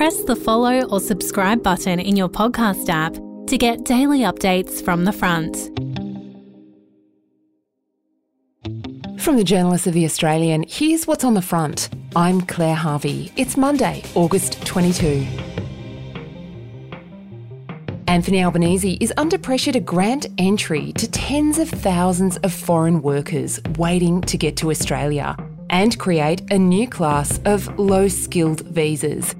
press the follow or subscribe button in your podcast app to get daily updates from the front. From the journalists of The Australian, here's what's on the front. I'm Claire Harvey. It's Monday, August 22. Anthony Albanese is under pressure to grant entry to tens of thousands of foreign workers waiting to get to Australia and create a new class of low skilled visas.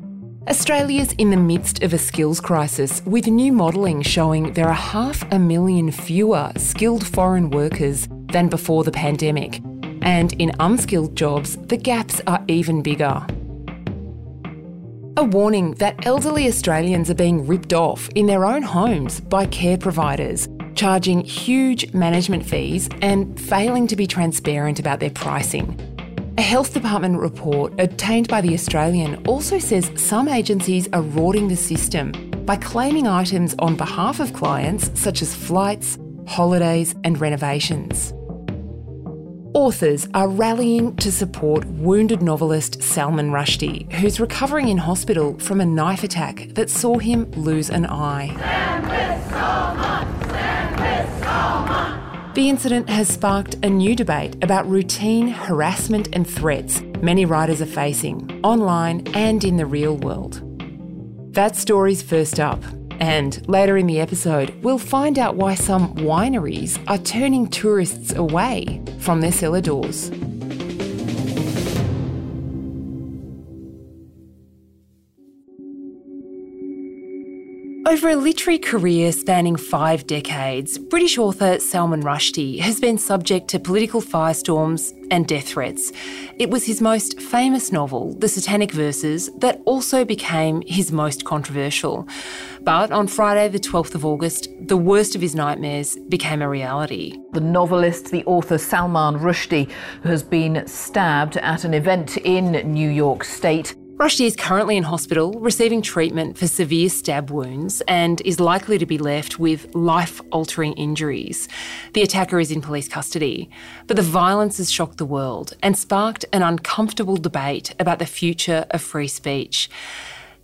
Australia's in the midst of a skills crisis, with new modelling showing there are half a million fewer skilled foreign workers than before the pandemic. And in unskilled jobs, the gaps are even bigger. A warning that elderly Australians are being ripped off in their own homes by care providers, charging huge management fees and failing to be transparent about their pricing. A health department report obtained by The Australian also says some agencies are rorting the system by claiming items on behalf of clients such as flights, holidays, and renovations. Authors are rallying to support wounded novelist Salman Rushdie, who's recovering in hospital from a knife attack that saw him lose an eye. The incident has sparked a new debate about routine harassment and threats many writers are facing, online and in the real world. That story's first up, and later in the episode, we'll find out why some wineries are turning tourists away from their cellar doors. Over a literary career spanning five decades, British author Salman Rushdie has been subject to political firestorms and death threats. It was his most famous novel, The Satanic Verses, that also became his most controversial. But on Friday, the 12th of August, the worst of his nightmares became a reality. The novelist, the author Salman Rushdie, has been stabbed at an event in New York State. Rushdie is currently in hospital receiving treatment for severe stab wounds and is likely to be left with life altering injuries. The attacker is in police custody. But the violence has shocked the world and sparked an uncomfortable debate about the future of free speech.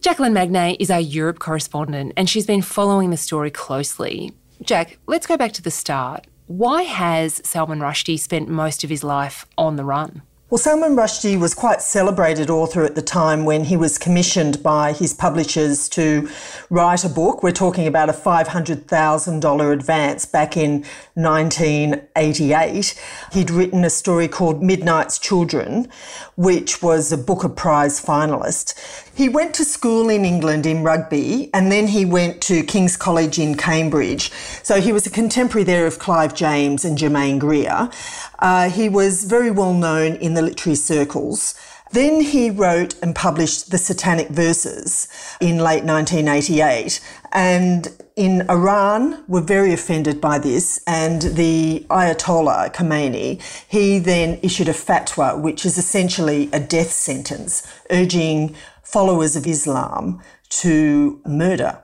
Jacqueline Magnay is our Europe correspondent and she's been following the story closely. Jack, let's go back to the start. Why has Salman Rushdie spent most of his life on the run? Well, Salman Rushdie was quite celebrated author at the time when he was commissioned by his publishers to write a book. We're talking about a $500,000 advance back in 1988. He'd written a story called Midnight's Children, which was a Booker Prize finalist. He went to school in England in Rugby and then he went to King's College in Cambridge. So he was a contemporary there of Clive James and Germaine Greer. Uh, he was very well known in the literary circles. Then he wrote and published the Satanic Verses in late 1988. And in Iran were very offended by this. And the Ayatollah Khomeini, he then issued a fatwa, which is essentially a death sentence, urging followers of Islam to murder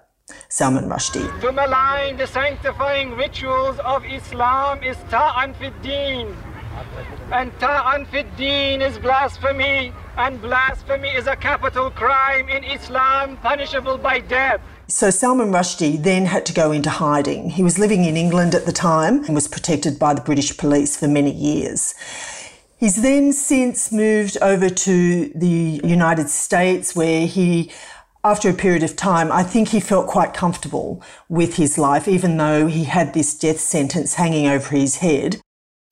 Salman Rushdie. To malign the sanctifying rituals of Islam is ta'an fid. And ta'an fid deen is blasphemy, and blasphemy is a capital crime in Islam, punishable by death. So Salman Rushdie then had to go into hiding. He was living in England at the time and was protected by the British police for many years. He's then since moved over to the United States where he after a period of time, I think he felt quite comfortable with his life, even though he had this death sentence hanging over his head.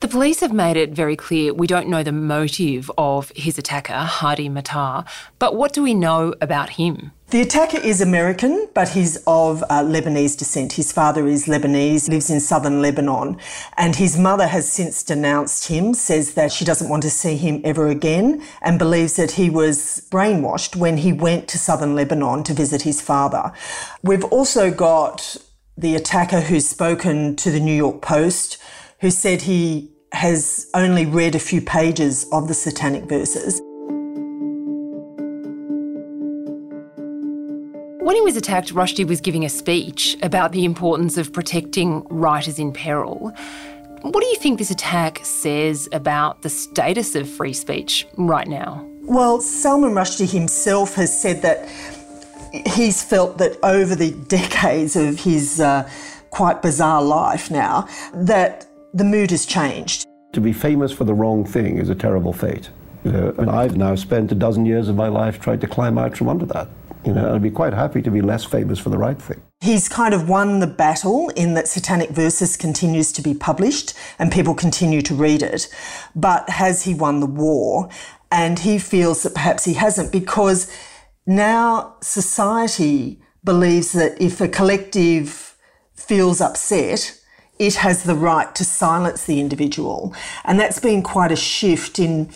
The police have made it very clear we don't know the motive of his attacker, Hadi Matar, but what do we know about him? The attacker is American, but he's of uh, Lebanese descent. His father is Lebanese, lives in southern Lebanon, and his mother has since denounced him, says that she doesn't want to see him ever again, and believes that he was brainwashed when he went to southern Lebanon to visit his father. We've also got the attacker who's spoken to the New York Post, who said he has only read a few pages of the Satanic Verses. When he was attacked, Rushdie was giving a speech about the importance of protecting writers in peril. What do you think this attack says about the status of free speech right now? Well, Salman Rushdie himself has said that he's felt that over the decades of his uh, quite bizarre life now, that the mood has changed. To be famous for the wrong thing is a terrible fate. You know, and I've now spent a dozen years of my life trying to climb out from under that. You know, I'd be quite happy to be less famous for the right thing. He's kind of won the battle in that Satanic Verses continues to be published and people continue to read it. But has he won the war? And he feels that perhaps he hasn't because now society believes that if a collective feels upset, it has the right to silence the individual. And that's been quite a shift in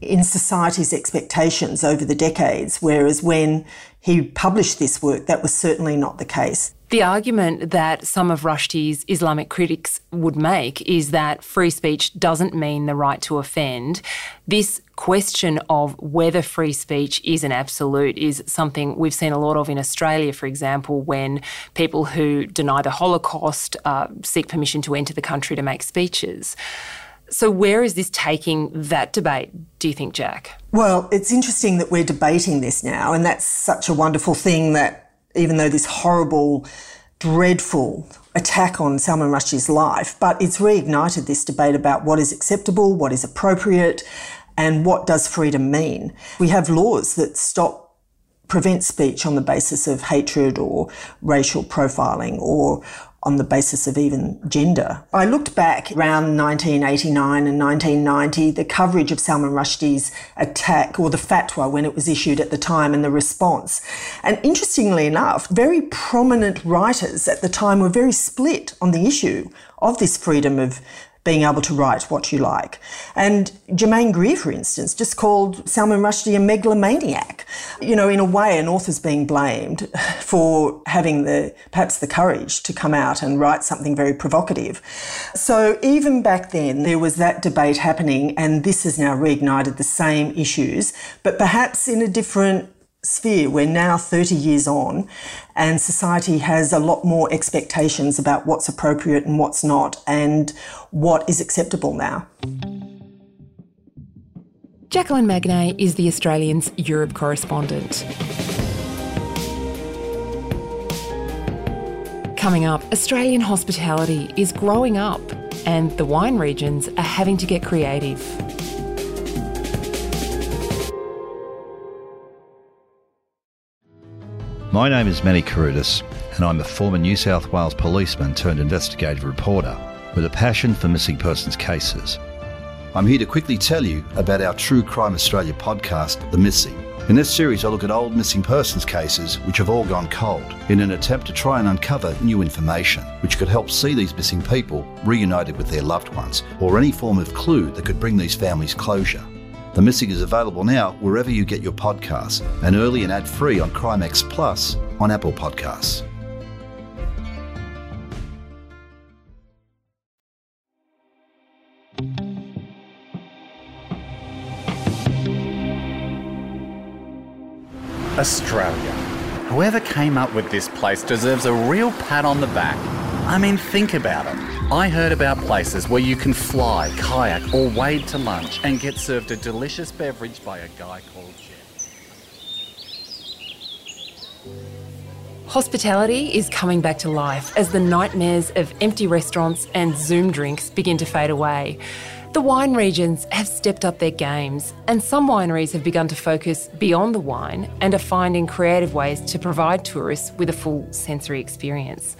in society's expectations over the decades, whereas when he published this work, that was certainly not the case. The argument that some of Rushdie's Islamic critics would make is that free speech doesn't mean the right to offend. This question of whether free speech is an absolute is something we've seen a lot of in Australia, for example, when people who deny the Holocaust uh, seek permission to enter the country to make speeches. So, where is this taking that debate, do you think, Jack? Well, it's interesting that we're debating this now, and that's such a wonderful thing that even though this horrible, dreadful attack on Salman Rushdie's life, but it's reignited this debate about what is acceptable, what is appropriate, and what does freedom mean. We have laws that stop prevent speech on the basis of hatred or racial profiling or on the basis of even gender. I looked back around 1989 and 1990, the coverage of Salman Rushdie's attack or the fatwa when it was issued at the time and the response. And interestingly enough, very prominent writers at the time were very split on the issue of this freedom of being able to write what you like. And Germaine Greer, for instance, just called Salman Rushdie a megalomaniac. You know, in a way, an author's being blamed for having the perhaps the courage to come out and write something very provocative. So even back then, there was that debate happening, and this has now reignited the same issues, but perhaps in a different sphere. We're now 30 years on, and society has a lot more expectations about what's appropriate and what's not, and what is acceptable now. Jacqueline Magnay is the Australian's Europe correspondent. Coming up, Australian hospitality is growing up, and the wine regions are having to get creative. My name is Manny Carudis, and I'm a former New South Wales policeman turned investigative reporter with a passion for missing persons cases. I'm here to quickly tell you about our True Crime Australia podcast, The Missing. In this series, I look at old missing persons cases which have all gone cold in an attempt to try and uncover new information which could help see these missing people reunited with their loved ones or any form of clue that could bring these families closure. The Missing is available now wherever you get your podcasts and early and ad free on Crimex Plus on Apple Podcasts. Australia. Whoever came up with this place deserves a real pat on the back. I mean, think about it. I heard about places where you can fly, kayak, or wade to lunch and get served a delicious beverage by a guy called Jeff. Hospitality is coming back to life as the nightmares of empty restaurants and Zoom drinks begin to fade away. The wine regions have stepped up their games, and some wineries have begun to focus beyond the wine and are finding creative ways to provide tourists with a full sensory experience.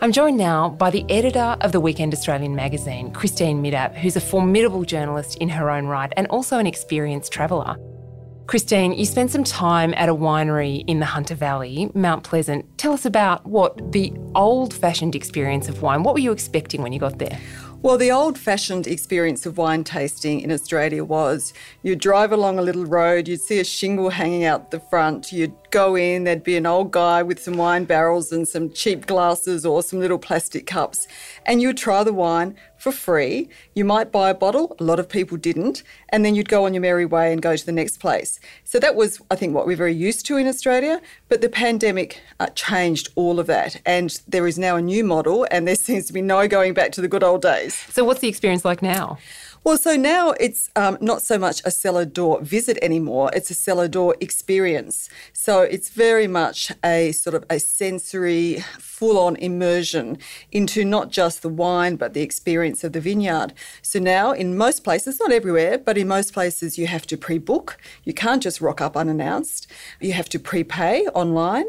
I'm joined now by the editor of the Weekend Australian magazine, Christine Middap, who's a formidable journalist in her own right and also an experienced traveller. Christine, you spent some time at a winery in the Hunter Valley, Mount Pleasant. Tell us about what the old fashioned experience of wine, what were you expecting when you got there? Well, the old fashioned experience of wine tasting in Australia was you'd drive along a little road, you'd see a shingle hanging out the front, you'd go in, there'd be an old guy with some wine barrels and some cheap glasses or some little plastic cups, and you'd try the wine for free. You might buy a bottle, a lot of people didn't, and then you'd go on your merry way and go to the next place. So that was, I think, what we're very used to in Australia. But the pandemic uh, changed all of that, and there is now a new model, and there seems to be no going back to the good old days. So, what's the experience like now? Well, so now it's um, not so much a cellar door visit anymore, it's a cellar door experience. So it's very much a sort of a sensory, full on immersion into not just the wine, but the experience of the vineyard. So now, in most places, not everywhere, but in most places, you have to pre book. You can't just rock up unannounced. You have to prepay online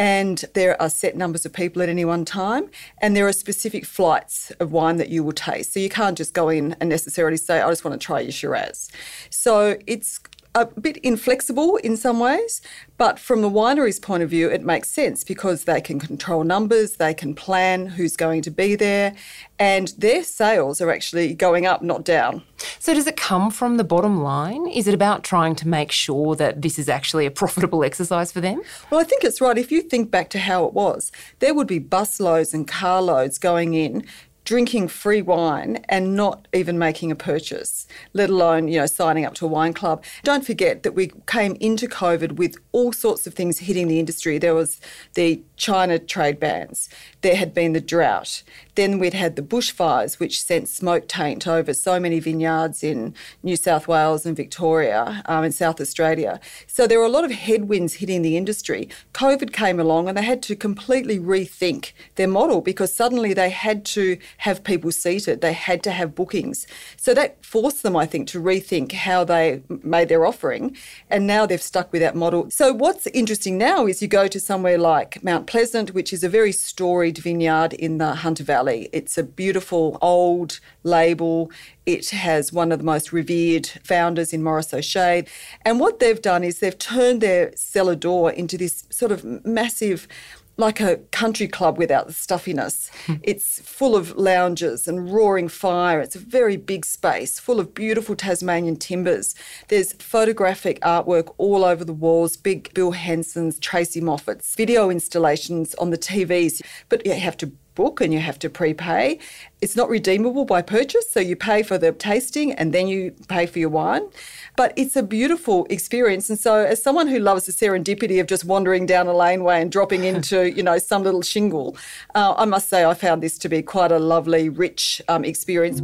and there are set numbers of people at any one time, and there are specific flights of wine that you will taste. So you can't just go in and necessarily say, I just want to try your Shiraz. So it's a bit inflexible in some ways, but from the winery's point of view, it makes sense because they can control numbers, they can plan who's going to be there, and their sales are actually going up, not down. So, does it come from the bottom line? Is it about trying to make sure that this is actually a profitable exercise for them? Well, I think it's right. If you think back to how it was, there would be busloads and carloads going in drinking free wine and not even making a purchase, let alone, you know, signing up to a wine club. Don't forget that we came into COVID with all sorts of things hitting the industry. There was the China trade bans. There had been the drought. Then we'd had the bushfires, which sent smoke taint over so many vineyards in New South Wales and Victoria um, and South Australia. So there were a lot of headwinds hitting the industry. COVID came along and they had to completely rethink their model because suddenly they had to have people seated, they had to have bookings. So that forced them, I think, to rethink how they made their offering. And now they've stuck with that model. So what's interesting now is you go to somewhere like Mount Pleasant, which is a very storied vineyard in the Hunter Valley. It's a beautiful old label. It has one of the most revered founders in Maurice O'Shea. And what they've done is they've turned their cellar door into this sort of massive like a country club without the stuffiness. It's full of lounges and roaring fire. It's a very big space full of beautiful Tasmanian timbers. There's photographic artwork all over the walls, big Bill Henson's, Tracey Moffatt's, video installations on the TVs. But you have to book and you have to prepay. It's not redeemable by purchase, so you pay for the tasting and then you pay for your wine. But it's a beautiful experience. And so, as someone who loves the serendipity of just wandering down a laneway and dropping into, you know, some little shingle, uh, I must say I found this to be quite a lovely, rich um, experience.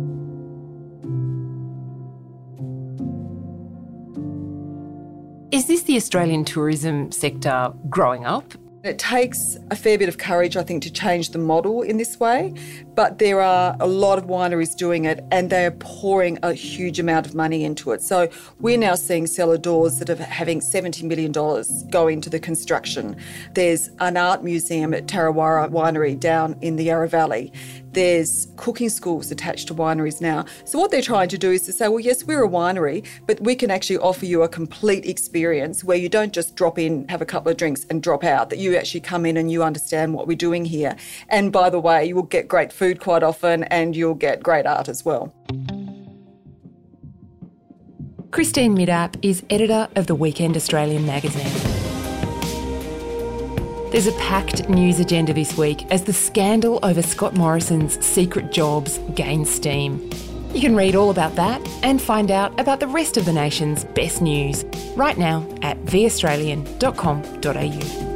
Is this the Australian tourism sector growing up? It takes a fair bit of courage, I think, to change the model in this way, but there are a lot of wineries doing it and they are pouring a huge amount of money into it. So we're now seeing cellar doors that are having $70 million go into the construction. There's an art museum at TarraWarra Winery down in the Yarra Valley there's cooking schools attached to wineries now. So what they're trying to do is to say, well, yes, we're a winery, but we can actually offer you a complete experience where you don't just drop in, have a couple of drinks and drop out, that you actually come in and you understand what we're doing here. And by the way, you will get great food quite often and you'll get great art as well. Christine Middap is editor of the Weekend Australian magazine. There's a packed news agenda this week as the scandal over Scott Morrison's secret jobs gains steam. You can read all about that and find out about the rest of the nation's best news right now at theaustralian.com.au.